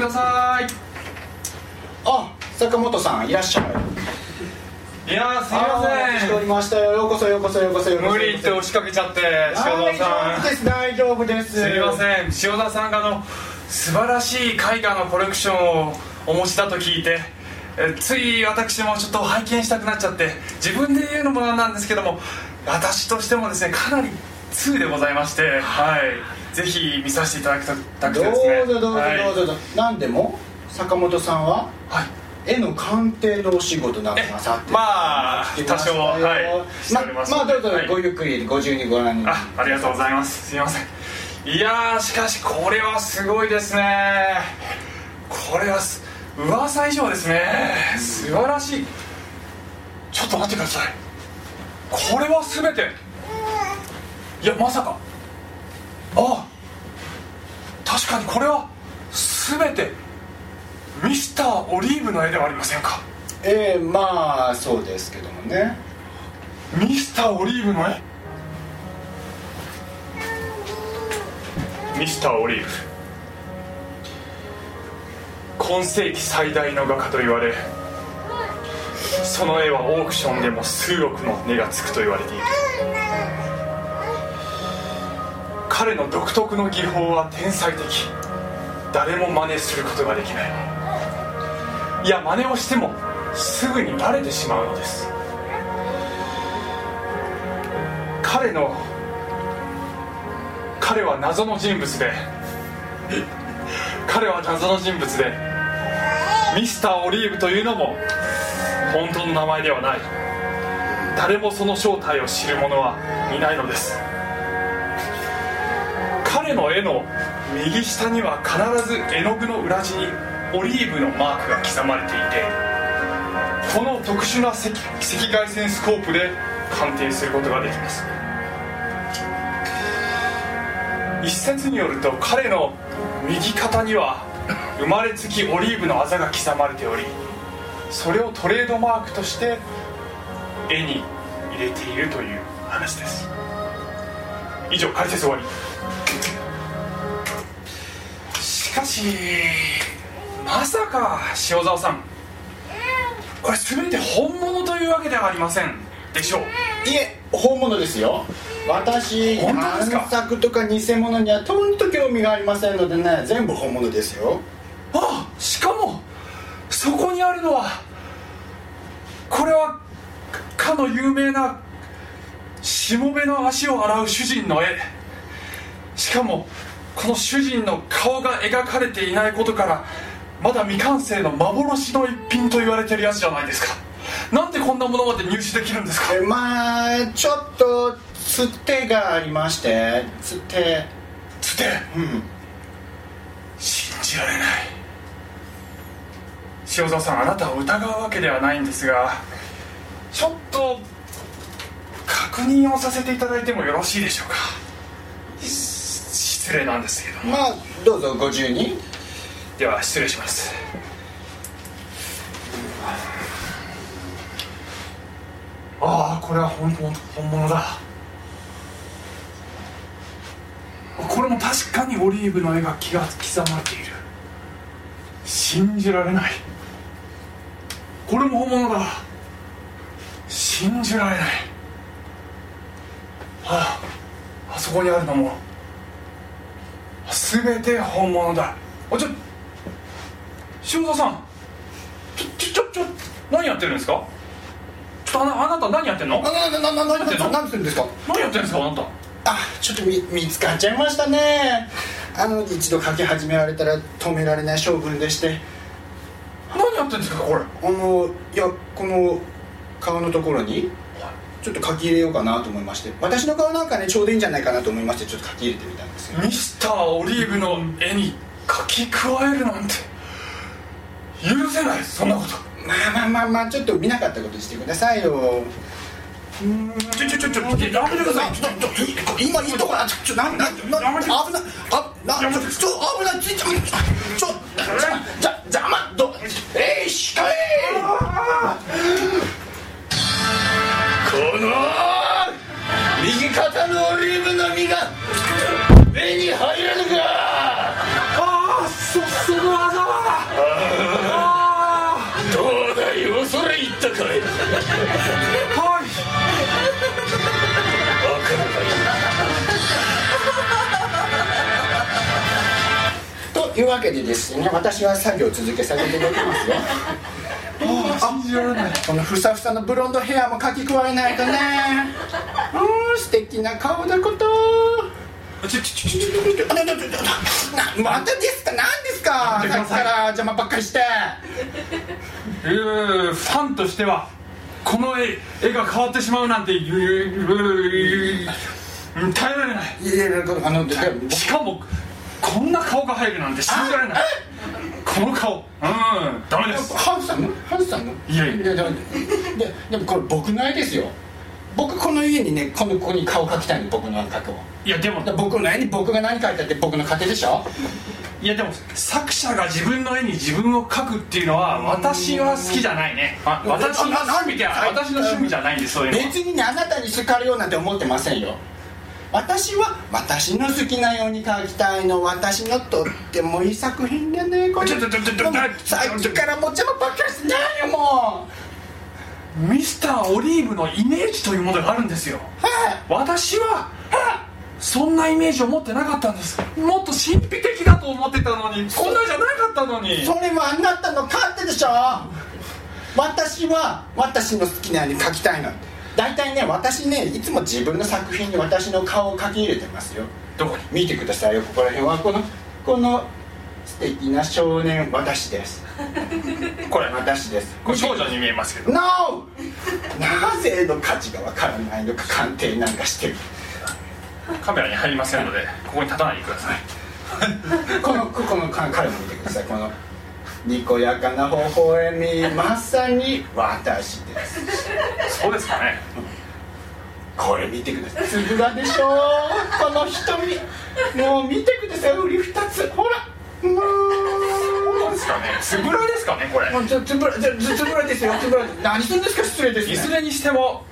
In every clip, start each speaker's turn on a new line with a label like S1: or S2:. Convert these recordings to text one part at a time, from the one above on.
S1: 前ください。
S2: あ坂本さんいらっしゃい。
S1: いやーすいま
S2: あーしてお
S1: せ
S2: りましたよ。ようこそようこそようこそようこそ。
S1: ん無理って押しかけちゃって塩
S2: 大丈
S1: 沢さん
S2: 夫です大丈夫です。
S1: すいません。塩沢さんがあの素晴らしい絵画のコレクションをお持ちだと聞いてえつい私もちょっと拝見したくなっちゃって自分で言うのもなんですけども私としてもですねかなり通でございましてはいぜひ見させていただきたくてですね。
S2: ぞどうぞどうぞ。
S1: はい。
S2: どうぞ、なんでも坂本さんは
S1: はい。
S2: 絵の鑑定のお仕事なんかなさってる
S1: まあ多少はい。しております。
S2: ままあどうぞ
S1: はい。
S2: ごゆっくりご自由にご覧に。
S1: あありがとうございます。すいません。いやーしかしこれはすごいですね。これはす噂以上ですね。素晴らしい。ちょっと待ってください。これは全て。いやまさか。あ確かにこれは全てミスターオリーブの絵ではありませんか？
S2: ええまあそうですけどもね。
S1: ミスターオリーブの絵？ミスターオリーブ。今世紀最大の画家と言われその絵はオークションでも数億の値がつくと言われている彼の独特の技法は天才的。誰も真似することができない。いや真似をしてもすぐにバレてしまうのです。彼の彼は謎の人物で彼は謎の人物でミスターオリーブというのも本当の名前ではない。誰もその正体を知る者はいないのです。彼の絵の右下には必ず絵の具の裏地にオリーブのマークが刻まれていてこの特殊な赤赤外線スコープで鑑定することができます。一説によると彼の右肩には生まれつきオリーブのあざが刻まれておりそれをトレードマークとして絵に入れているという話です。以上解説終わり。しかしまさか塩沢さん。これ全て本物というわけではありませんでしょう。
S2: いえ本物ですよ。私
S1: 本当ですか？
S2: 贋作とか偽物にはとんと興味がありませんのでね全部本物ですよ。
S1: あしかもそこにあるのはこれはかの有名なしもべの足を洗う主人の絵。しかもこの主人の顔が描かれていないことからまだ未完成の幻の一品と言われてるやつじゃないですか。なんでこんなものまで入手できるんですか？
S2: えまあちょっとつてがありましてつて。
S1: つて？
S2: うん。
S1: 信じられない。塩沢さんあなたを疑うわけではないんですがちょっと確認をさせていただいてもよろしいでしょうか？し失礼なんですけど。も
S2: まあどうぞご自由に。
S1: では失礼します。ああこれは本本本物だ。これも確かにオリーブの絵が気が刻まれている。信じられない。これも本物だ。信じられない。あああそこにあるのも全て本物だ。おちょ塩田さんちょちょちょちょ何やってるんですか？ちょっとああなた何やってんの？
S2: なななな何やってんんですか？
S1: 何やってんですかあなた？
S2: あちょっと見見つかっちゃいましたね。あの一度書き始められたら止められない性分でして。
S1: 何やってんですかこれ？
S2: あのいやこの顔のところにちょっと書き入れようかなと思いまして私の顔なんかねちょうどいいんじゃないかなと思いましてちょっと書き入れてみたんですよ
S1: ミスターオリーブの絵に書き加えるなんて許せないそんなこと。
S2: まあまあまあまあちょっと見なかったことにしてくださいよ。
S1: ちょちょちょちょやめてください
S2: ちょちょちょ今いいとこなちょちょなんなん危ないあなちょ危ないちょちょちょじゃじゃまどえいしかえこの右肩のオリーブの実が目に入らぬか。
S1: ああそその技は。
S3: どうだい恐れ入ったかい。
S1: はい。
S3: わかるかい
S2: というわけでですね私は作業を続けさせていただきますよ
S1: 信じられない
S2: このふさふさのブロンドヘアも描き加えないとね。うん素敵な顔だこと。
S1: ちょちょちょちょちょ
S2: またですか何ですかさっきから邪魔ばっかりして
S1: えーファンとしてはこの絵絵が変わってしまうなんていううん耐えられない
S2: いやいやあの
S1: しかもこんな顔が入るなんて信じられないこの顔。うん。ダメです。
S2: ハンさんの？ハンさんの？
S1: いやいや。
S2: ででででもこれ僕の絵ですよ。僕この家にねこのここに顔描きたいの僕の描くを
S1: いやでも。
S2: で僕の絵に僕が何描いたって僕の勝手でしょ？
S1: いやでも作者が自分の絵に自分を描くっていうのは私は好きじゃないね。あ私の趣味じゃ
S2: あな
S1: 私の趣味じゃないんですそういうのは。
S2: 別にねあなたに好かれようなんて思ってませんよ私は私の好きなように描きたいの。私のとってもいい作品でねこれ。
S1: ちょっとちょっとちょっと
S2: さっきからもう邪魔ばっかりしてないよも
S1: ミスターオリーブのイメージというものがあるんですよ
S2: はい
S1: 私はそんなイメージを持ってなかったんですもっと神秘的だと思ってたのにこんなじゃなかったのに
S2: それはあなたの勝手でしょ私は私の好きなように描きたいの大体ね私ねいつも自分の作品に私の顔を描き入れてますよ。
S1: どこに？
S2: 見てくださいよここら辺は。このこの素敵な少年私です。
S1: これ
S2: 私です。
S1: これ少女に見えますけど。
S2: NO! なぜの価値がわからないのか鑑定なんかしてる。
S1: カメラに入りませんのでここに立たないでください。
S2: このここのか彼も見てください。このにこやかな微笑みまさに私です。
S1: そうですかね。
S2: これ見てくださいつぶらでしょ。この瞳。もう見てください。売り二つ。ほら。も
S1: そうですかね。つぶらですかねこれ。
S2: つつぶらつつぶらですよ。つぶら何するんですか失礼です、ね、
S1: いずれにしても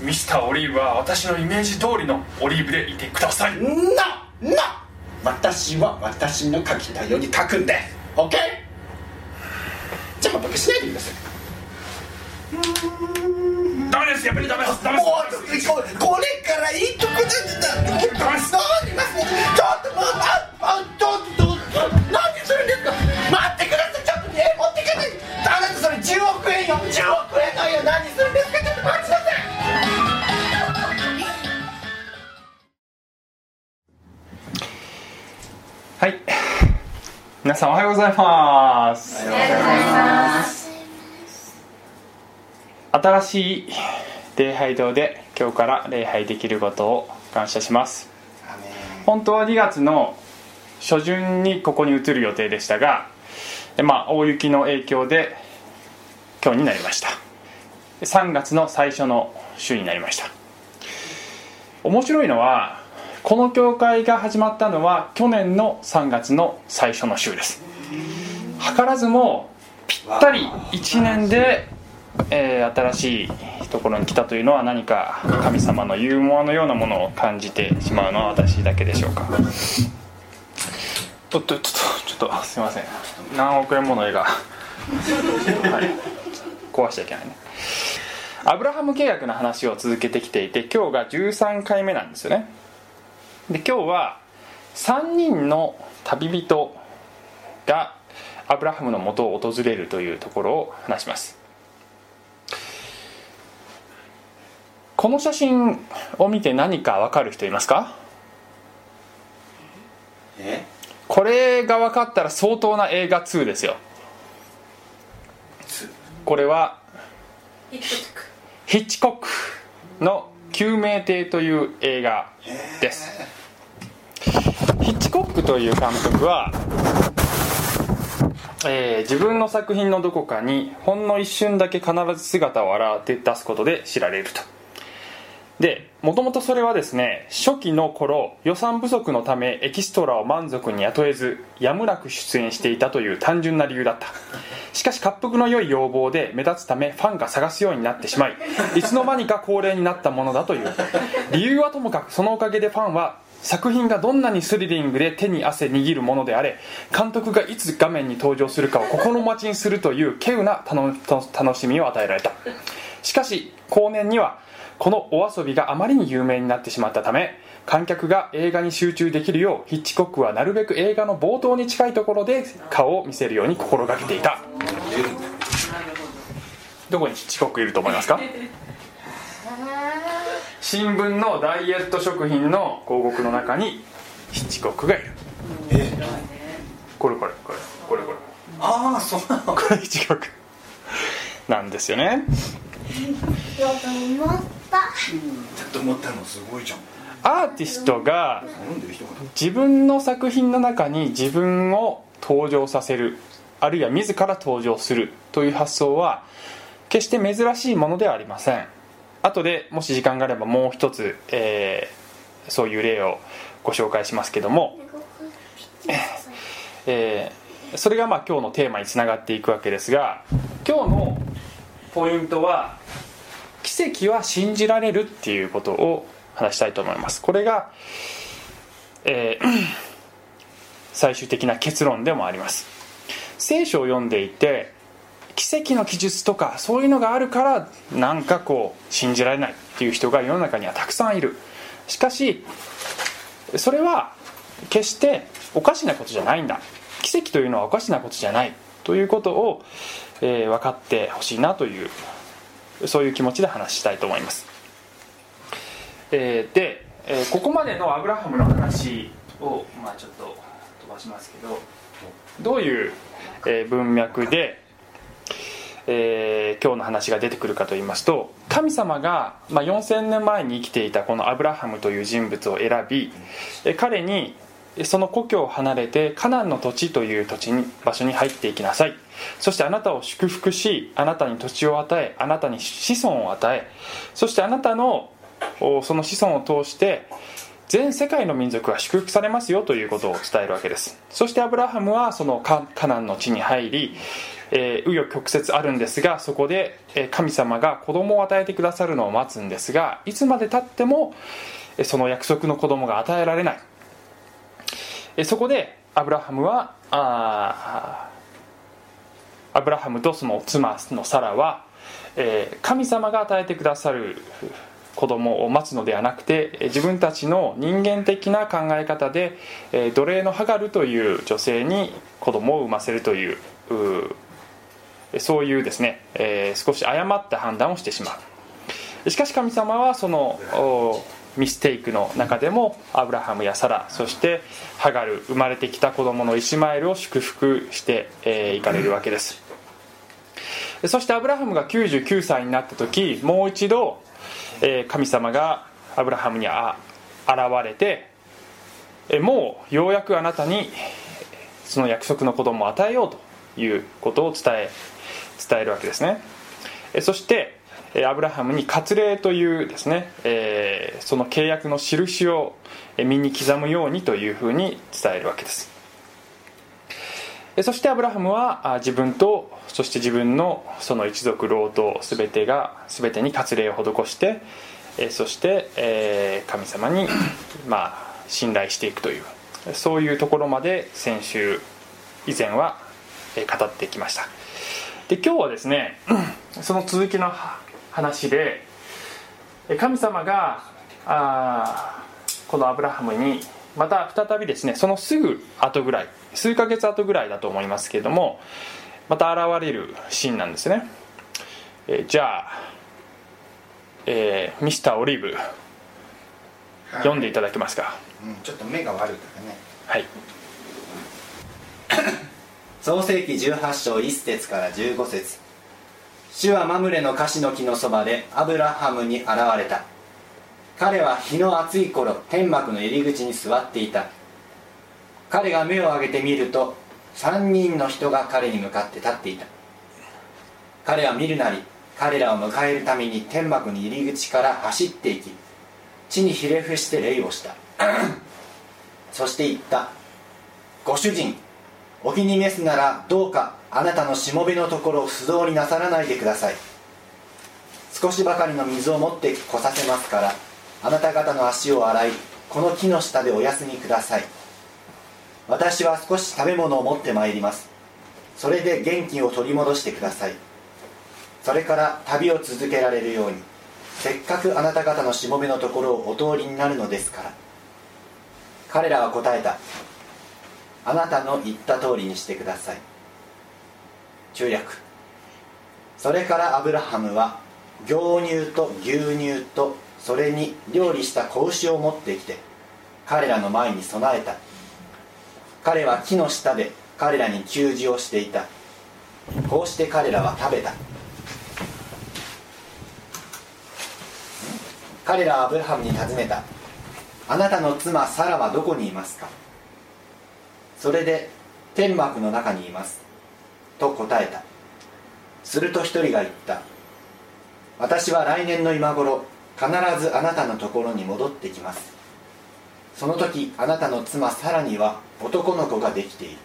S1: ミスターオリーブは私のイメージ通りのオリーブでいてください。
S2: なな私は私の書きたいように書くんです OK? じゃあ僕しないでください。
S1: ダメです。やっぱりダメです。ダメで
S2: もうここれからいいとこなんだ。
S1: ダメです
S2: どうしますちょっともうああちょっと何するんですか。待ってください。ちょっとね持っていかない。あなたそれ10億円よ。10億円のよ何するんですか。ちょっと待ちなさい。
S1: はい皆さんおはようございます。新しい礼拝堂で今日から礼拝できることを感謝します。本当は2月の初旬にここに移る予定でしたがえまあ大雪の影響で今日になりました。3月の最初の週になりました。面白いのはこの教会が始まったのは去年の3月の最初の週です。図らずもぴったり1年で、えー新しいところに来たというのは何か神様のユーモアのようなものを感じてしまうのは私だけでしょうか。ちょっとちょっとちょっとすいません。何億円もの絵が、はい、壊しちゃいけないね。アブラハム契約の話を続けてきていて今日が13回目なんですよねで今日は3人の旅人がアブラハムの元を訪れるというところを話します。この写真を見て何か分かる人いますか？
S2: え？
S1: これが分かったら相当な映画2ですよ。これはヒッチコック。の「救命艇」という映画ですヒッチコックという監督は、えー自分の作品のどこかにほんの一瞬だけ必ず姿を現て出すことで知られると。でもともとそれはですね初期の頃予算不足のためエキストラを満足に雇えずやむなく出演していたという単純な理由だった。しかし滑腹の良い要望で目立つためファンが探すようになってしまいいつの間にか恒例になったものだという。理由はともかくそのおかげでファンは作品がどんなにスリリングで手に汗握るものであれ監督がいつ画面に登場するかを心待ちにするという稀有な楽しみを与えられた。しかし後年にはこのお遊びがあまりに有名になってしまったため観客が映画に集中できるようヒッチコックはなるべく映画の冒頭に近いところで顔を見せるように心がけていた。どこにヒッチコックいると思いますか？新聞のダイエット食品の広告の中にヒッチコックがいる。え？これこれこれこれこれ。
S2: ああそうなの。
S1: これヒッチコックなんですよね。
S4: ちょっと思った。
S2: ちょっと思ったのすごいじゃん。
S1: アーティストが。自分の作品の中に自分を登場させる。あるいは自ら登場するという発想は決して珍しいものではありません後でもし時間があればもう一つ、えー、そういう例をご紹介しますけども、えー、それがまあ今日のテーマにつながっていくわけですが今日のポイントは奇跡は信じられるっていうことを話したいと思います。これが、えー、最終的な結論でもあります。聖書を読んでいて奇跡の記述とかそういうのがあるからなんかこう信じられないっていう人が世の中にはたくさんいる。しかしそれは決しておかしなことじゃないんだ。奇跡というのはおかしなことじゃない。ということを、えー、分かってほしいなというそういう気持ちで話したいと思います。えー、で、えー、ここまでのアブラハムの話を、まあ、ちょっと飛ばしますけどどういう、えー、文脈で、えー、今日の話が出てくるかと言いますと神様が、まあ、4000年前に生きていたこのアブラハムという人物を選び彼にその故郷を離れてカナンの土地という土地に場所に入っていきなさい。そしてあなたを祝福しあなたに土地を与えあなたに子孫を与えそしてあなたのその子孫を通して全世界の民族は祝福されますよということを伝えるわけです。そしてアブラハムはそのカナンの地に入りえ紆余曲折あるんですがそこで神様が子供を与えてくださるのを待つんですがいつまでたってもその約束の子供が与えられない。そこでアブラハムはあアブラハムとその妻のサラは神様が与えてくださる子供を待つのではなくて自分たちの人間的な考え方で奴隷のハガルという女性に子供を産ませるというそういうですね、えー、少し誤った判断をしてしまう。しかし神様はそのミステイクの中でもアブラハムやサラそしてハガル生まれてきた子供のイシマエルを祝福してい、えー、かれるわけです。そしてアブラハムが99歳になった時もう一度え神様がアブラハムに現れてえもうようやくあなたにその約束の子供を与えようということを伝え伝えるわけですね。そしてアブラハムに割礼というですね、えその契約の印を身に刻むようにというふうに伝えるわけです。そしてアブラハムは自分とそして自分のその一族老頭全てが全てに割礼を施してそして神様にまあ信頼していくというそういうところまで先週以前は語ってきました。で今日はですねその続きの話で神様があこのアブラハムにまた再びですねそのすぐ後ぐらい数ヶ月後ぐらいだと思いますけれどもまた現れるシーンなんですね、えー、じゃあ、えー、ミスターオリーブ読んでいただけますか、
S2: うん、ちょっと目が悪いからね。
S1: はい
S2: 創世紀18章1節から15節。主はマムレのカシの木のそばでアブラハムに現れた。彼は日の暑い頃天幕の入り口に座っていた。彼が目を上げてみると3人の人が彼に向かって立っていた。彼は見るなり彼らを迎えるために天幕の入り口から走っていき地にひれ伏して礼をした。そして言った。ご主人お気に召すならどうかあなたのしもべのところを不動になさらないでください。少しばかりの水を持ってこさせますからあなた方の足を洗い
S5: この木の下でお休みください。私は少し食べ物を持ってまいります。それで元気を取り戻してください。それから旅を続けられるようにせっかくあなた方のしもべのところをお通りになるのですから。彼らは答えた。あなたの言った通りにしてください。中略。それからアブラハムは牛乳と牛乳とそれに料理した子牛を持ってきて彼らの前に備えた。彼は木の下で彼らに給仕をしていた。こうして彼らは食べた。彼らはアブラハムに尋ねた。あなたの妻サラはどこにいますか？それで天幕の中にいます。と答えた。すると一人が言った。私は来年の今頃必ずあなたのところに戻ってきます。その時あなたの妻サラには男の子ができている。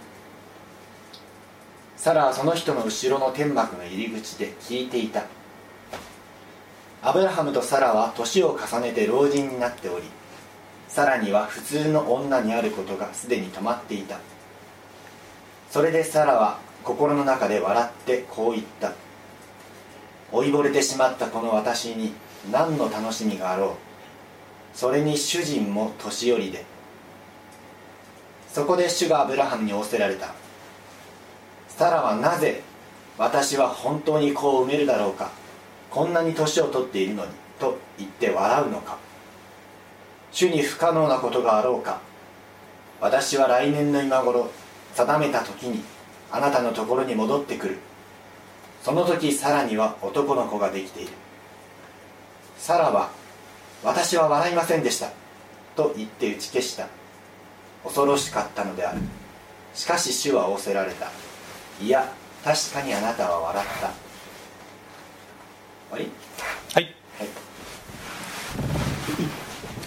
S5: サラはその人の後ろの天幕の入り口で聞いていた。アブラハムとサラは年を重ねて老人になっておりサラには普通の女にあることがすでに止まっていた。それでサラは心の中で笑ってこう言った。老いぼれてしまったこの私に何の楽しみがあろう。それに主人も年寄りで。そこで主がアブラハムに仰せられた。サラはなぜ私は本当に子を産めるだろうか。こんなに年を取っているのにと言って笑うのか。主に不可能なことがあろうか。私は来年の今頃定めた時にあなたのところに戻ってくる。その時サラには男の子ができている。サラは私は笑いませんでしたと言って打ち消した。恐ろしかったのである。しかし主は仰せられた。いや確かにあなたは笑った。
S1: はい。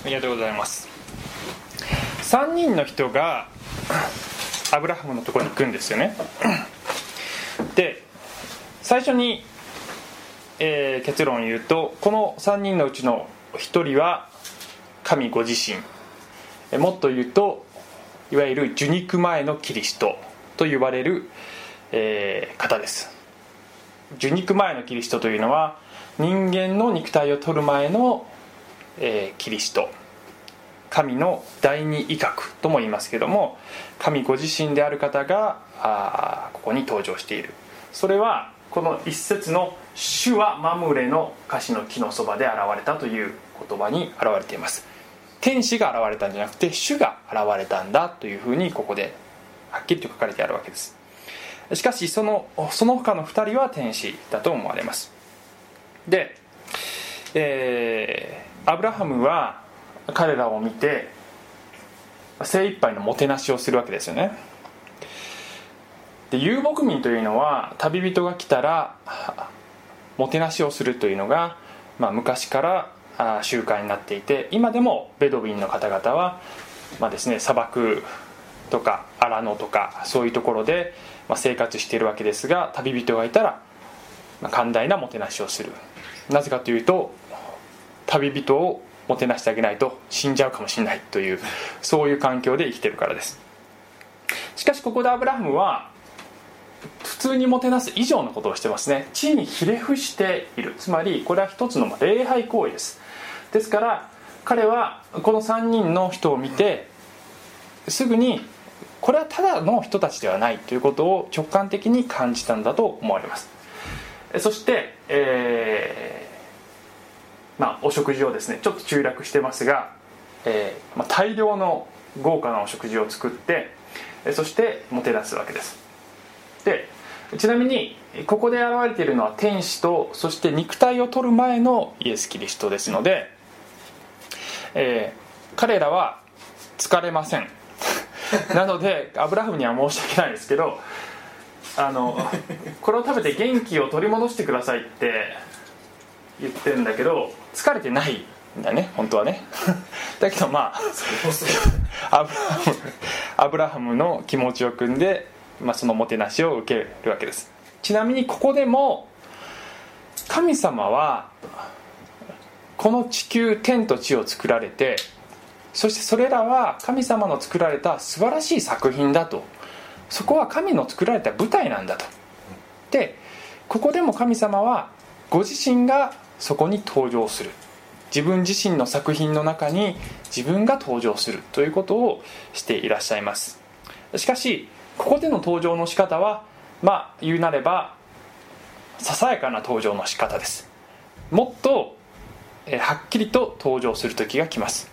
S1: りがとうございます。3人の人がアブラハムのところに行くんですよね。で最初に、えー結論を言うとこの3人のうちの1人は神ご自身。もっと言うといわゆる受肉前のキリストと呼ばれる、えー方です。受肉前のキリストというのは人間の肉体を取る前の、えーキリスト。神の第二威嚇とも言いますけども神ご自身である方があここに登場している。それはこの一節の「主はマムレの歌詞の木のそばで現れた」という言葉に現れています。天使が現れたんじゃなくて主が現れたんだというふうにここではっきりと書かれてあるわけです。しかしそのその他の2人は天使だと思われます。で、えーアブラハムは彼らを見て精一杯のもてなしをするわけですよね。で遊牧民というのは旅人が来たらもてなしをするというのが、まあ、昔から習慣になっていて今でもベドウィンの方々は、まあですね、砂漠とか荒野とかそういうところで、生活しているわけですが旅人がいたら、寛大なもてなしをする。なぜかというと旅人をもてなしてあげないと死んじゃうかもしれないというそういう環境で生きてるからです。しかしここでアブラハムは普通にもてなす以上のことをしてますね。地にひれ伏している。つまりこれは一つの礼拝行為です。ですから彼はこの3人の人を見てすぐにこれはただの人たちではないということを直感的に感じたんだと思われます。そして、えーまあ、お食事をですねちょっと中略してますが、えーまあ、大量の豪華なお食事を作ってえそしてもてなすわけです。でちなみにここで現れているのは天使とそして肉体を取る前のイエス・キリストですので、えー彼らは疲れません。なのでアブラハムには申し訳ないですけどあのこれを食べて元気を取り戻してくださいって言ってるんだけど疲れてないんだね本当はね。だけどまあアブラハムの気持ちを組んで、まあ、そのもてなしを受けるわけです。ちなみにここでも神様はこの地球天と地を作られてそしてそれらは神様の作られた素晴らしい作品だと。そこは神の作られた舞台なんだと。でここでも神様はご自身がそこに登場する。自分自身の作品の中に自分が登場するということをしていらっしゃいます。しかしここでの登場の仕方はまあ言うなればささやかな登場の仕方です。もっとえはっきりと登場する時が来ます。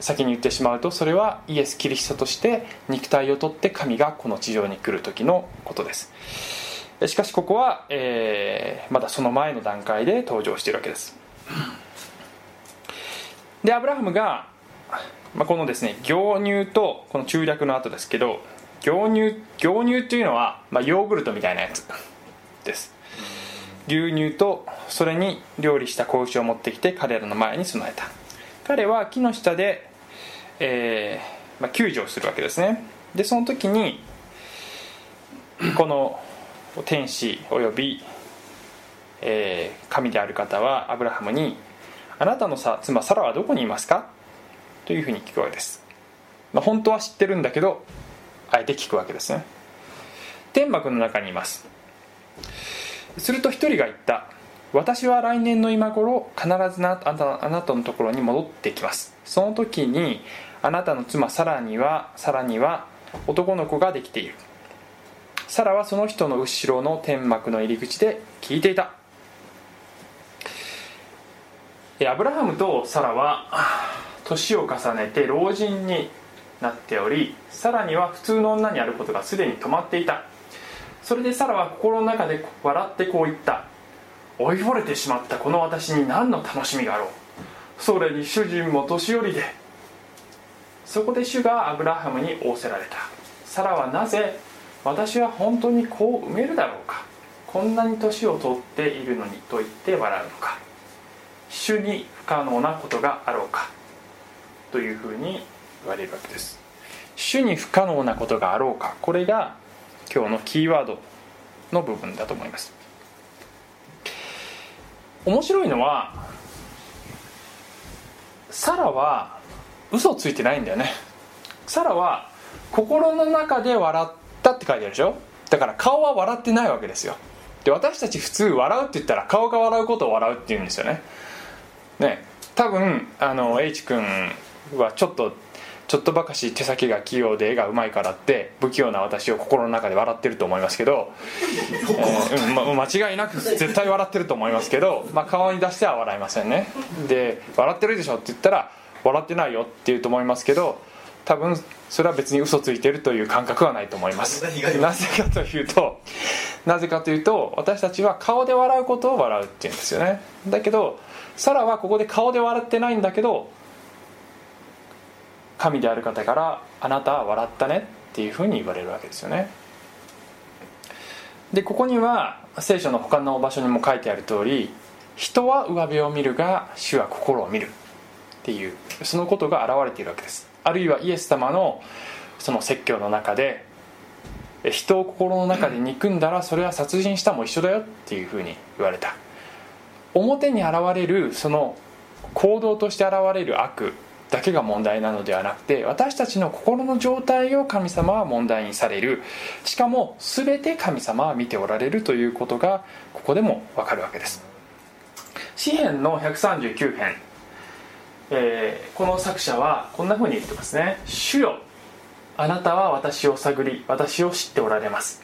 S1: 先に言ってしまうとそれはイエス・キリストとして肉体をとって神がこの地上に来る時のことです。しかしここは、えーまだその前の段階で登場しているわけです。でアブラハムが、まあ、このですね行乳とこの中略の後ですけど行乳行乳というのは、まあ、ヨーグルトみたいなやつです。牛乳とそれに料理した子牛を持ってきて彼らの前に備えた。彼は木の下で、えーまあ、救助をするわけですね。でその時にこの天使および、えー神である方はアブラハムに「あなたのさ妻サラはどこにいますか?」というふうに聞くわけです、まあ、本当は知ってるんだけどあえて聞くわけですね。天幕の中にいます。すると一人が言った。私は来年の今頃必ずなあなたあなたのところに戻ってきます。その時にあなたの妻サラにはサラには男の子ができている。サラはその人の後ろの天幕の入り口で聞いていた。アブラハムとサラは年を重ねて老人になっておりサラには普通の女にあることがすでに止まっていた。それでサラは心の中で笑ってこう言った。老いぼれてしまったこの私に何の楽しみがあろう。それに主人も年寄りで。そこで主がアブラハムに仰せられた。サラはなぜ私は本当にこう埋めるだろうか？こんなに年を取っているのにと言って笑うのか？主に不可能なことがあろうか？というふうに言われるわけです。主に不可能なことがあろうか？これが今日のキーワードの部分だと思います。面白いのはサラは嘘ついてないんだよね。サラは心の中で笑ったって書いてあるでしょ？だから顔は笑ってないわけですよ。で私たち普通笑うって言ったら顔が笑うことを笑うって言うんですよね。ね多分あの H 君はちょっとちょっとばかし手先が器用で絵がうまいからって不器用な私を心の中で笑ってると思いますけど、え ーうんま、間違いなく絶対笑ってると思いますけど、まあ、顔に出しては笑いませんね。で「笑ってるでしょ」って言ったら「笑ってないよ」って言うと思いますけど多分それは別に嘘ついてるという感覚はないと思います。なぜかというとなぜかというと私たちは顔で笑うことを笑うっていうんですよね。だけどサラはここで顔で笑ってないんだけど神である方から「あなたは笑ったね」っていうふうに言われるわけですよね。でここには聖書の他の場所にも書いてある通り人は上辺を見るが主は心を見るっていうそのことが現れているわけですあるいはイエス様のその説教の中で人を心の中で憎んだらそれは殺人したも一緒だよっていうふうに言われた。表に現れるその行動として現れる悪だけが問題なのではなくて私たちの心の状態を神様は問題にされる。しかも全て神様は見ておられるということがここでも分かるわけです。詩篇の139編、えーこの作者はこんなふうに言ってますね「主よあなたは私を探り私を知っておられます。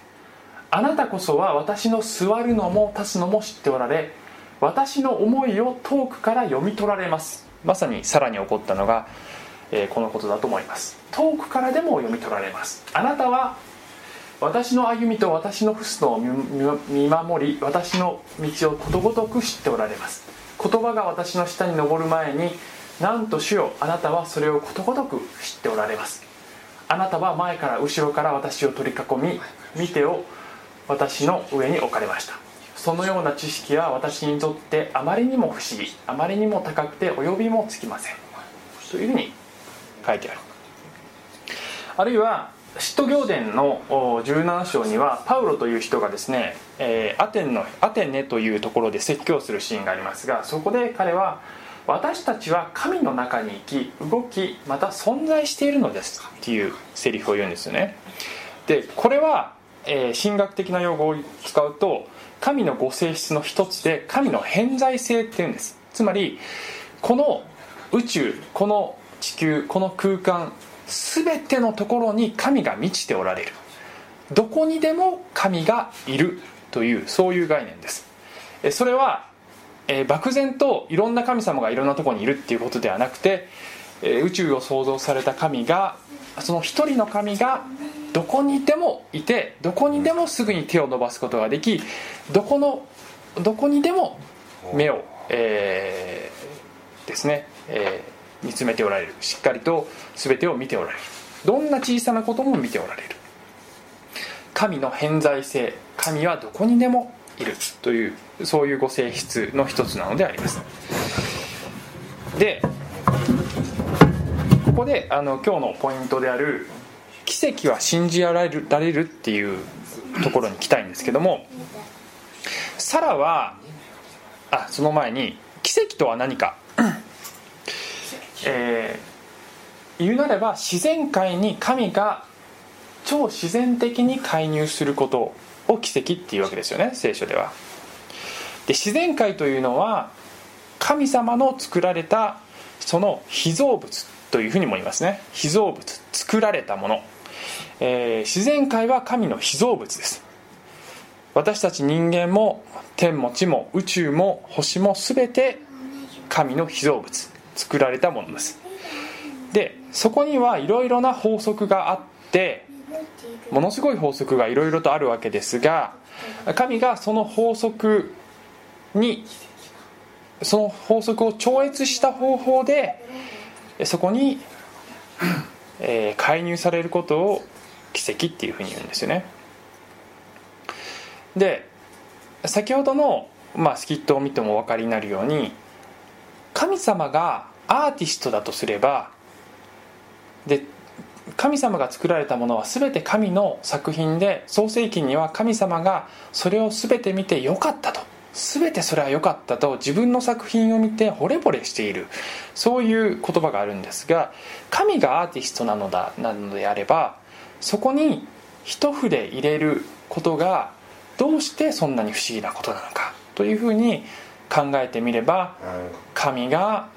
S1: あなたこそは私の座るのも立つのも知っておられ私の思いを遠くから読み取られます。まさにさらに起こったのが、えーこのことだと思います。遠くからでも読み取られます。あなたは私の歩みと私のフスのを見守り私の道をことごとく知っておられます。言葉が私の下に登る前になんと主よあなたはそれをことごとく知っておられます。あなたは前から後ろから私を取り囲み見てを私の上に置かれました。そのような知識は私にとってあまりにも不思議あまりにも高くて及びもつきません。というふうに書いてある。あるいは使徒行伝のお17章にはパウロという人がですね、えーアテンのアテネというところで説教するシーンがありますがそこで彼は私たちは神の中に生き動きまた存在しているのですっていうセリフを言うんですよね。でこれは、えー神学的な用語を使うと神のご性質の一つで神の偏在性っていうんです。つまりこの宇宙この地球この空間全てのところに神が満ちておられる。どこにでも神がいるというそういう概念です。それは、えー漠然といろんな神様がいろんなとこにいるっていうことではなくて、えー宇宙を創造された神がその一人の神がどこにでもいてどこにでもすぐに手を伸ばすことができどこのどこにでも目を、えーですね、えー見つめておられる。しっかりと全てを見ておられる。どんな小さなことも見ておられる。神の偏在性神はどこにでもいるというそういうご性質の一つなのであります。でここであの今日のポイントである奇跡は信じられるられるっていうところに来たいんですけどもサラはあその前に奇跡とは何か。えー言うなれば自然界に神が超自然的に介入すること。を奇跡っていうわけですよね聖書では。で自然界というのは神様の作られたその被造物というふうにも言いますね。被造物作られたもの、えー自然界は神の被造物です。私たち人間も天も地も宇宙も星も全て神の被造物作られたものです。でそこにはいろいろな法則があってものすごい法則がいろいろとあるわけですが神がその法則にその法則を超越した方法でそこに、えー介入されることを奇跡っていうふうに言うんですよね。で先ほどの、まあ、スキットを見てもお分かりになるように神様がアーティストだとすればで神様が作られたものは全て神の作品で創世記には神様がそれを全て見てよかったと。全てそれは良かったと。自分の作品を見て惚れ惚れしている。そういう言葉があるんですが神がアーティストなのだなのであればそこに一筆入れることがどうしてそんなに不思議なことなのか。というふうに考えてみれば神が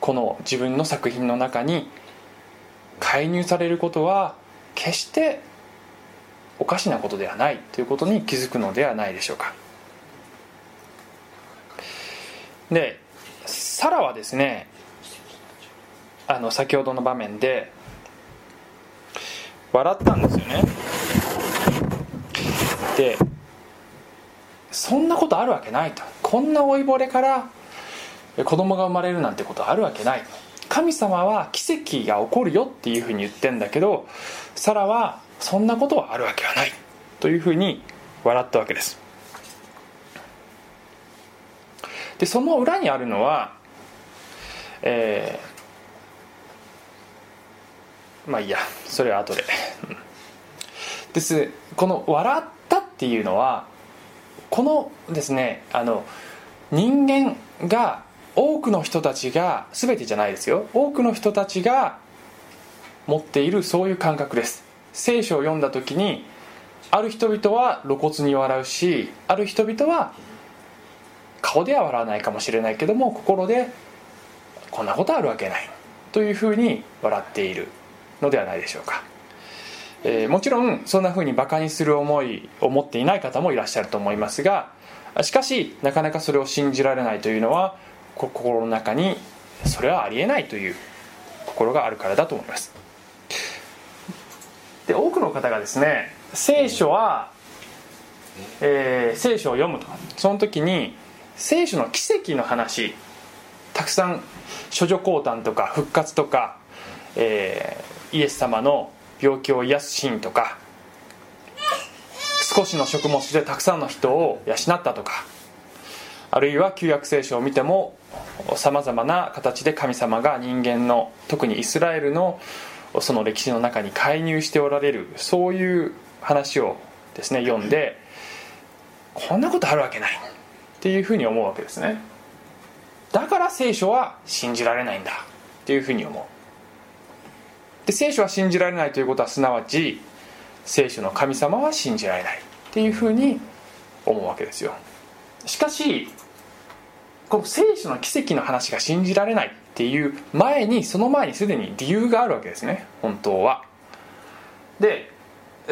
S1: この自分の作品の中に介入されることは決しておかしなことではないということに気づくのではないでしょうか。でサラはですねあの先ほどの場面で笑ったんですよね。でそんなことあるわけないと。こんな老いぼれから子供が生まれるなんてことあるわけない神様は奇跡が起こるよっていうふうに言ってんだけどサラはそんなことはあるわけはないというふうに笑ったわけです。でその裏にあるのはえーまあいいやそれは後で。です。この笑ったっていうのはこのですねあの人間が多くの人たちが全てじゃないですよ。多くの人たちが持っているそういう感覚です。聖書を読んだ時にある人々は露骨に笑うしある人々は顔では笑わないかもしれないけども心でこんなことあるわけない。というふうに笑っているのではないでしょうか、えーもちろんそんなふうにバカにする思いを持っていない方もいらっしゃると思いますがしかしなかなかそれを信じられないというのは心の中にそれはありえないという心があるからだと思います。で多くの方がですね聖書は、えー聖書を読むと。その時に聖書の奇跡の話たくさん処女降誕とか復活とか、えーイエス様の病気を癒すシーンとか少しの食物でたくさんの人を養ったとかあるいは旧約聖書を見てもさまざまな形で神様が人間の特にイスラエルのその歴史の中に介入しておられるそういう話をですね読んでこんなことあるわけないっていうふうに思うわけですね。だから聖書は信じられないんだっていうふうに思う。で聖書は信じられないということはすなわち聖書の神様は信じられないっていうふうに思うわけですよ。しかしこの聖書の奇跡の話が信じられないっていう前にその前にすでに理由があるわけですね本当は。で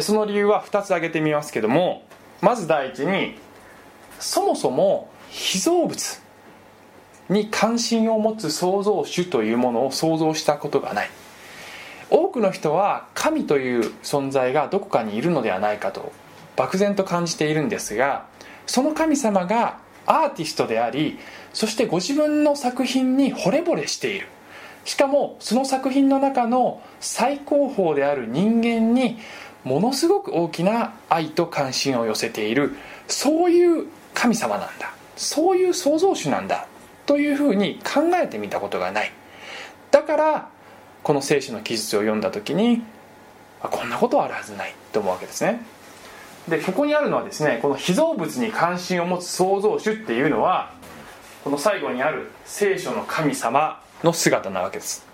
S1: その理由は2つ挙げてみますけどもまず第一にそもそも被造物に関心を持つ創造主というものを想像したことがない。多くの人は神という存在がどこかにいるのではないかと漠然と感じているんですがその神様がアーティストでありそしてご自分の作品に惚れ惚れしている。しかもその作品の中の最高峰である人間にものすごく大きな愛と関心を寄せている。そういう神様なんだ。そういう創造主なんだ。というふうに考えてみたことがない。だからこの聖書の記述を読んだ時にこんなことはあるはずないと思うわけですね。でここにあるのはですねこの被造物に関心を持つ創造主っていうのはこの最後にある聖書の神様の姿なわけです。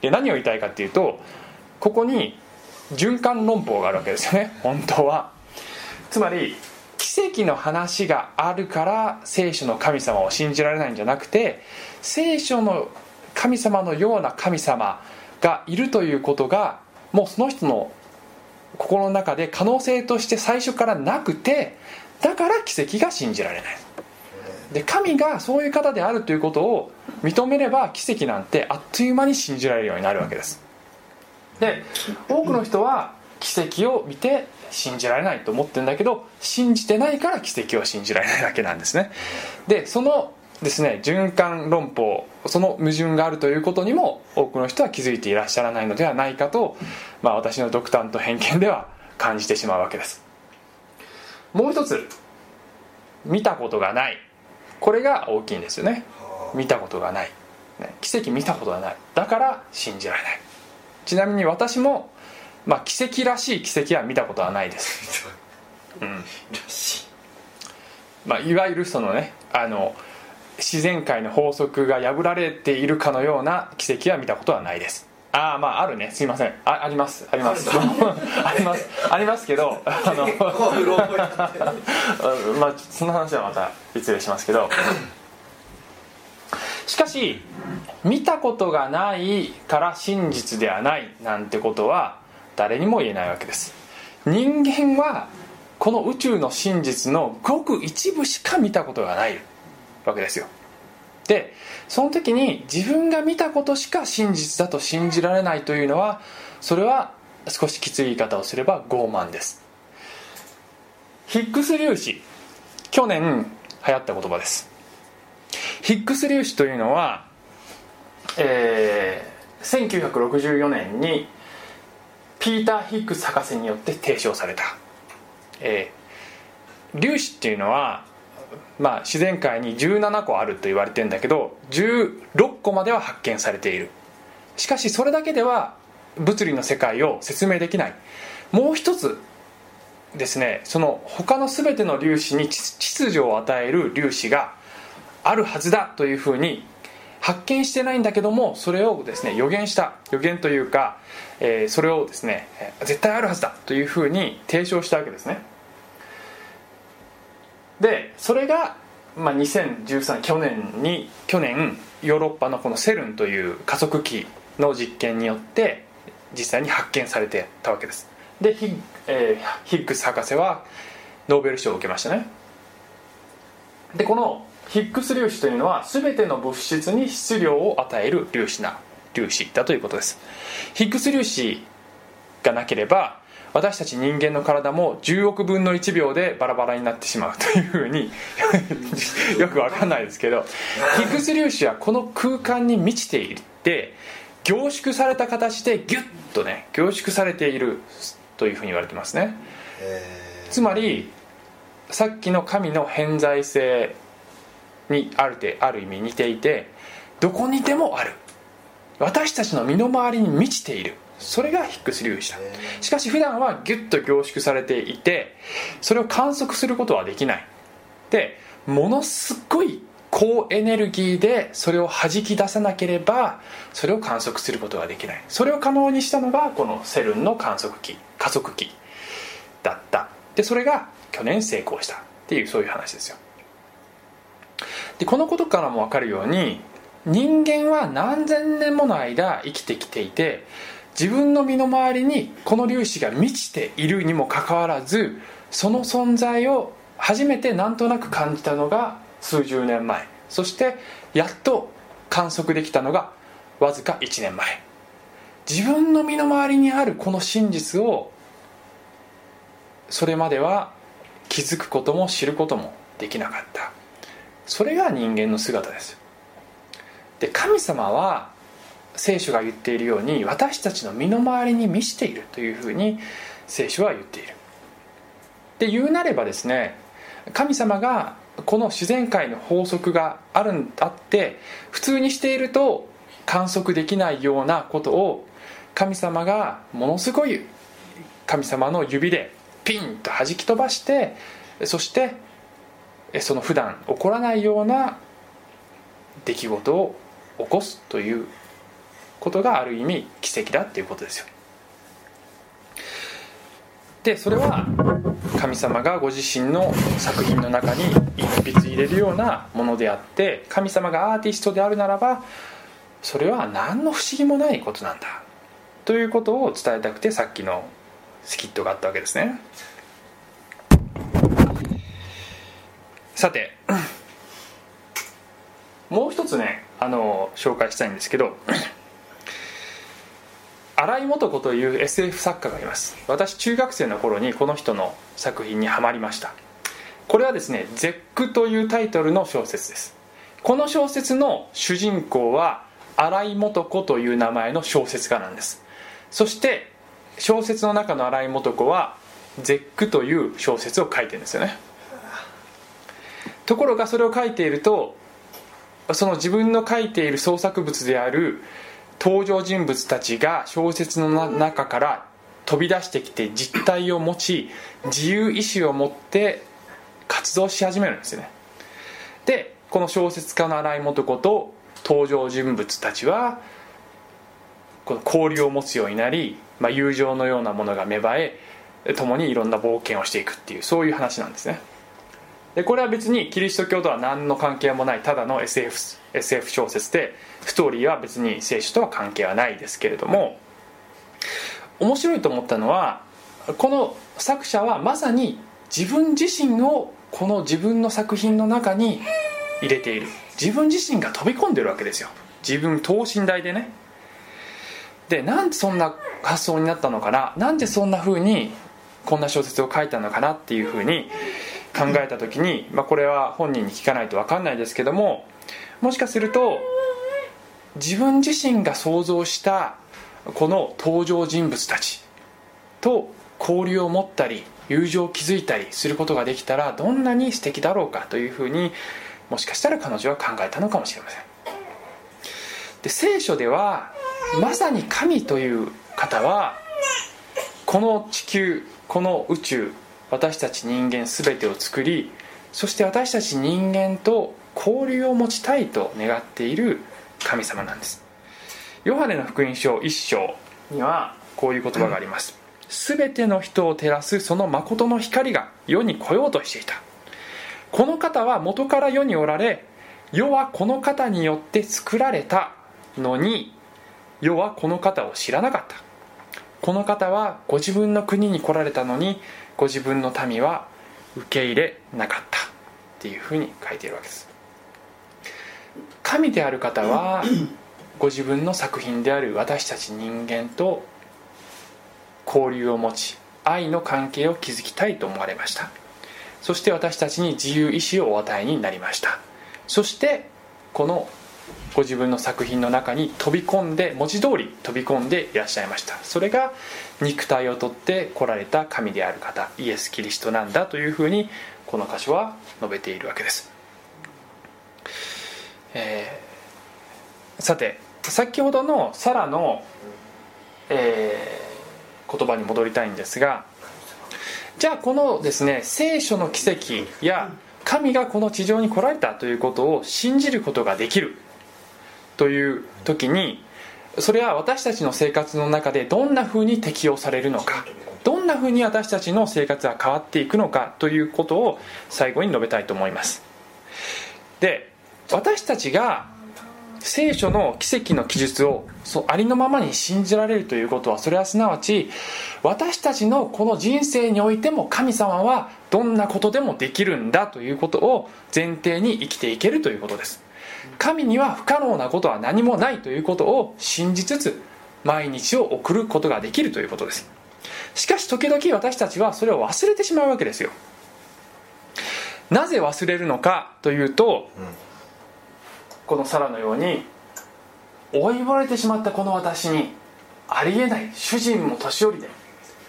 S1: で何を言いたいかっていうとここに循環論法があるわけですよね。本当は。つまり奇跡の話があるから聖書の神様を信じられないんじゃなくて聖書の神様のような神様がいるということがもうその人の心の中で可能性として最初からなくてだから奇跡が信じられない。で神がそういう方であるということを認めれば奇跡なんてあっという間に信じられるようになるわけです。で多くの人は奇跡を見て信じられないと思ってるんだけど信じてないから奇跡を信じられないだけなんですね。でそのですね循環論法その矛盾があるということにも多くの人は気づいていらっしゃらないのではないかと、まあ、私の独断と偏見では感じてしまうわけです。もう一つ見たことがない。これが大きいんですよね。見たことがない。奇跡見たことがない。だから信じられない。ちなみに私も、まあ、奇跡らしい奇跡は見たことはないです、うん。まあ、いわゆるそのねあの自然界の法則が破られているかのような奇跡は見たことはないです。ああまああるね。すいません。ああります。あります。あります。あ りますけどあの まあその話はまた失礼しますけど。しかし見たことがないから真実ではないなんてことは誰にも言えないわけです。人間はこの宇宙の真実のごく一部しか見たことがないわけですよ。でその時に自分が見たことしか真実だと信じられないというのはそれは少しきつい言い方をすれば傲慢です。ヒックス粒子去年流行った言葉です。ヒックス粒子というのは、えー、1964年にピーター・ヒックス博士によって提唱された、えー、粒子っていうのはまあ、自然界に17個あると言われてんだけど16個までは発見されている。しかしそれだけでは物理の世界を説明できない。もう一つですねその他の全ての粒子に秩序を与える粒子があるはずだというふうに発見してないんだけどもそれをですね予言した予言というか、えー、それをですね絶対あるはずだというふうに提唱したわけですね。でそれが、まあ、2013去年に去年ヨーロッパのこのセルンという加速器の実験によって実際に発見されてたわけです。でヒ,、えー、ヒッグス博士はノーベル賞を受けましたね。でこのヒッグス粒子というのは全ての物質に質量を与える粒子な粒子だということです。ヒッグス粒子がなければ私たち人間の体も10億分の1秒でバラバラになってしまうというふうに よくわかんないですけどヒッグス粒子はこの空間に満ちていて凝縮された形でギュッとね凝縮されているというふうに言われてますね。つまりさっきの神の偏在性にあるある意味似ていてどこにでもある。私たちの身の回りに満ちているそれがヒックス粒子だしかし普段はギュッと凝縮されていてそれを観測することはできない。でものすごい高エネルギーでそれを弾き出さなければそれを観測することができない。それを可能にしたのがこのセルンの観測機加速器だった。でそれが去年成功した。っていうそういう話ですよ。でこのことからも分かるように人間は何千年もの間生きてきていて自分の身の回りにこの粒子が満ちているにもかかわらずその存在を初めてなんとなく感じたのが数十年前。そしてやっと観測できたのがわずか1年前。自分の身の回りにあるこの真実をそれまでは気づくことも知ることもできなかった。それが人間の姿です。で神様は聖書が言っているように私たちの身の回りに満ちているというふうに聖書は言っている。で言うなればですね神様がこの自然界の法則があるんあって普通にしていると観測できないようなことを神様がものすごい神様の指でピンと弾き飛ばしてそしてその普段起こらないような出来事を起こすということがある意味奇跡だっていうことですよ。でそれは神様がご自身の作品の中に一筆入れるようなものであって神様がアーティストであるならばそれは何の不思議もないことなんだ。ということを伝えたくてさっきのスキットがあったわけですね。さてもう一つねあの紹介したいんですけど新井素子という SF 作家がいます。私中学生の頃にこの人の作品にはまりました。これはですね「絶句」というタイトルの小説です。この小説の主人公は新井素子という名前の小説家なんです。そして小説の中の新井素子は「絶句」という小説を書いてるんですよね。ところがそれを書いているとその自分の書いている創作物である登場人物たちが小説の中から飛び出してきて実体を持ち自由意志を持って活動し始めるんですよね。でこの小説家の新井素子と登場人物たちはこの交流を持つようになり、まあ、友情のようなものが芽生え共にいろんな冒険をしていくっていうそういう話なんですね。でこれは別にキリスト教とは何の関係もないただの SF, SF 小説でストーリーは別に聖書とは関係はないですけれども面白いと思ったのはこの作者はまさに自分自身をこの自分の作品の中に入れている。自分自身が飛び込んでるわけですよ。自分等身大でね。でなんでそんな発想になったのかな？なんでそんな風にこんな小説を書いたのかなっていう風に考えた時に、まあ、これは本人に聞かないと分かんないですけどももしかすると自分自身が想像したこの登場人物たちと交流を持ったり友情を築いたりすることができたらどんなに素敵だろうかというふうにもしかしたら彼女は考えたのかもしれません。で聖書ではまさに神という方はこの地球この宇宙私たち人間全てを作りそして私たち人間と交流を持ちたいと願っている神様なんです。ヨハネの福音書1章にはこういう言葉があります。全ての人を照らすその誠の光が世に来ようとしていた。この方は元から世におられ世はこの方によって作られたのに世はこの方を知らなかった。この方はご自分の国に来られたのにご自分の民は受け入れなかったっていうふうに書いているわけです。神である方はご自分の作品である私たち人間と交流を持ち愛の関係を築きたいと思われました。そして私たちに自由意志をお与えになりました。そしてこのご自分の作品の中に飛び込んで文字通り飛び込んでいらっしゃいました。それが肉体をとって来られた神である方イエス・キリストなんだというふうにこの箇所は述べているわけです、えー、さて先ほどのサラの、えー、言葉に戻りたいんですがじゃあこのですね聖書の奇跡や神がこの地上に来られたということを信じることができるという時にそれは私たちの生活の中でどんなふうに適用されるのかどんなふうに私たちの生活が変わっていくのかということを最後に述べたいと思います。で私たちが聖書の奇跡の記述をそありのままに信じられるということはそれはすなわち私たちのこの人生においても神様はどんなことでもできるんだということを前提に生きていけるということです。神には不可能なことは何もないということを信じつつ毎日を送ることができるということです。しかし時々私たちはそれを忘れてしまうわけですよ。なぜ忘れるのかというと、このサラのように老いぼれてしまったこの私にありえない主人も年寄りで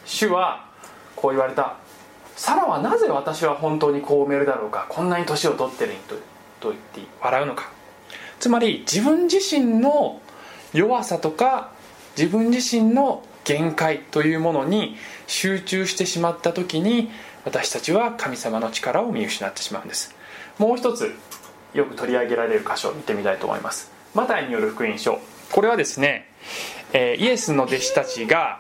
S1: 主はこう言われたサラはなぜ私は本当にこう埋めるだろうかこんなに年を取ってるとと言って笑うのか。つまり自分自身の弱さとか自分自身の限界というものに集中してしまった時に私たちは神様の力を見失ってしまうんです。もう一つよく取り上げられる箇所を見てみたいと思います。マタイによる福音書。これはですね、えーイエスの弟子たちが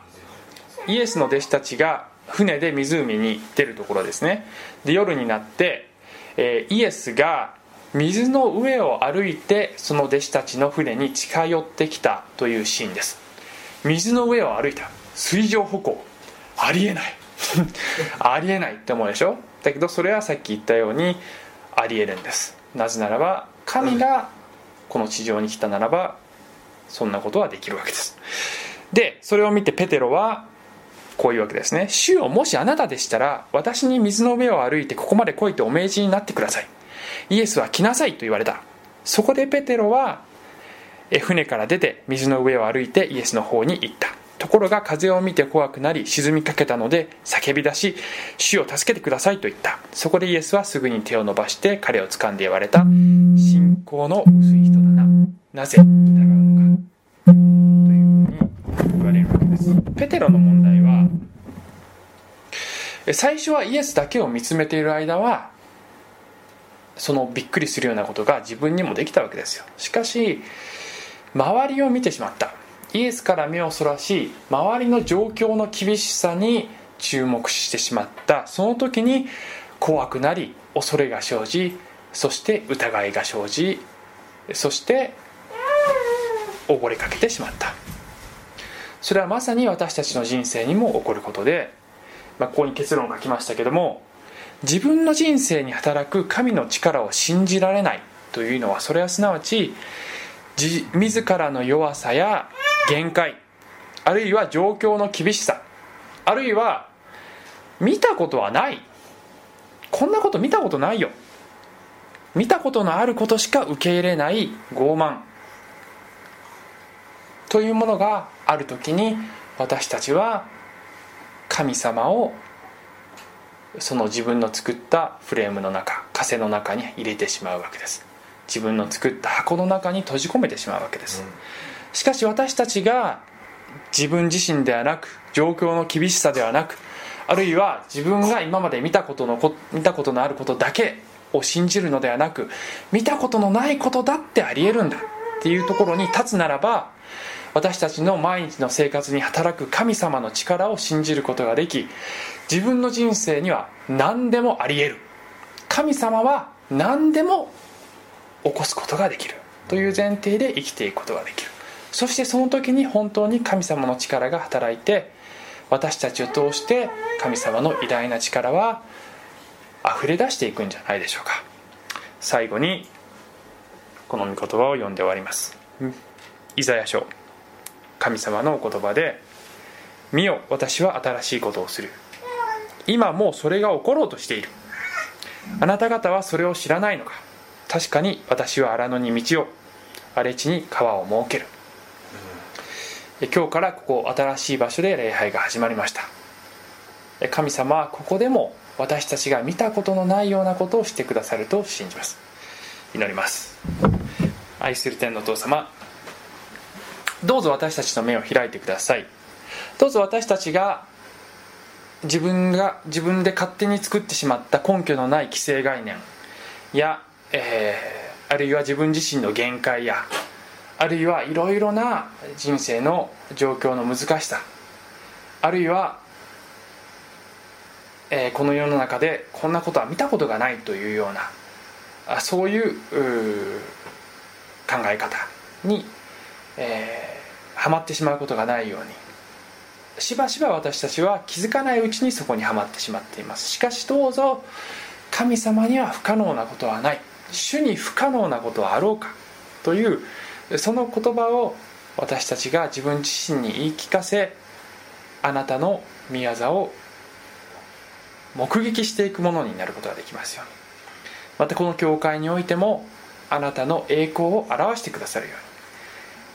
S1: イエスの弟子たちが船で湖に出るところですね。で夜になって、えーイエスが水の上を歩いてその弟子たちの船に近寄ってきたというシーンです。水の上を歩いた。水上歩行。ありえない。ありえないって思うでしょ？だけどそれはさっき言ったようにありえるんです。なぜならば神がこの地上に来たならばそんなことはできるわけです。でそれを見てペテロはこういうわけですね。主よもしあなたでしたら私に水の上を歩いてここまで来いとお命じになってください。イエスは来なさいと言われた。そこでペテロはえ船から出て水の上を歩いてイエスの方に行ったところが風を見て怖くなり沈みかけたので叫び出し主を助けてくださいと言った。そこでイエスはすぐに手を伸ばして彼を掴んで言われた信仰の薄い人だな。なぜ疑うのかというふうに言われるわけです。ペテロの問題は最初はイエスだけを見つめている間はそのびっくりするようなことが自分にもできたわけですよ。しかし周りを見てしまった。イエスから目をそらし周りの状況の厳しさに注目してしまった。その時に怖くなり恐れが生じそして疑いが生じそして溺れかけてしまった。それはまさに私たちの人生にも起こることで、まあ、ここに結論が来ましたけども自分の人生に働く神の力を信じられないというのはそれはすなわち自らの弱さや限界。あるいは状況の厳しさ。あるいは見たことはない。こんなこと見たことないよ。見たことのあることしか受け入れない。傲慢。というものがある時に私たちは神様をその自分の作ったフレームの中枷の中に入れてしまうわけです。自分の作った箱の中に閉じ込めてしまうわけです、しかし私たちが自分自身ではなく状況の厳しさではなくあるいは自分が今まで見たことのこ見たことのあることだけを信じるのではなく見たことのないことだってありえるんだっていうところに立つならば私たちの毎日の生活に働く神様の力を信じることができ自分の人生には何でもありえる。神様は何でも起こすことができるという前提で生きていくことができる。そしてその時に本当に神様の力が働いて私たちを通して神様の偉大な力は溢れ出していくんじゃないでしょうか。最後にこの御言葉を読んで終わります。イザヤ書神様のお言葉で「見よ私は新しいことをする」今もうそれが起ころうとしている。あなた方はそれを知らないのか。確かに私は荒野に道を荒れ地に川を設ける。今日からここ新しい場所で礼拝が始まりました。神様はここでも私たちが見たことのないようなことをしてくださると信じます。祈ります。愛する天のお父様どうぞ私たちの目を開いてください。どうぞ私たちが自分が自分で勝手に作ってしまった根拠のない既成概念や、えーあるいは自分自身の限界やあるいはいろいろな人生の状況の難しさあるいは、えーこの世の中でこんなことは見たことがないというようなあそういう考え方に、えーはまってしまうことがないようにしばしば私たちは気づかないうちにそこにはまってしまっています。しかしどうぞ神様には不可能なことはない。主に不可能なことはあろうかというその言葉を私たちが自分自身に言い聞かせあなたの御業を目撃していくものになることができますように。またこの教会においてもあなたの栄光を表してくださるように。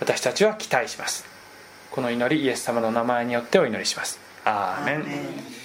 S1: 私たちは期待します。この祈りイエス様の名前によってお祈りします。アーメン。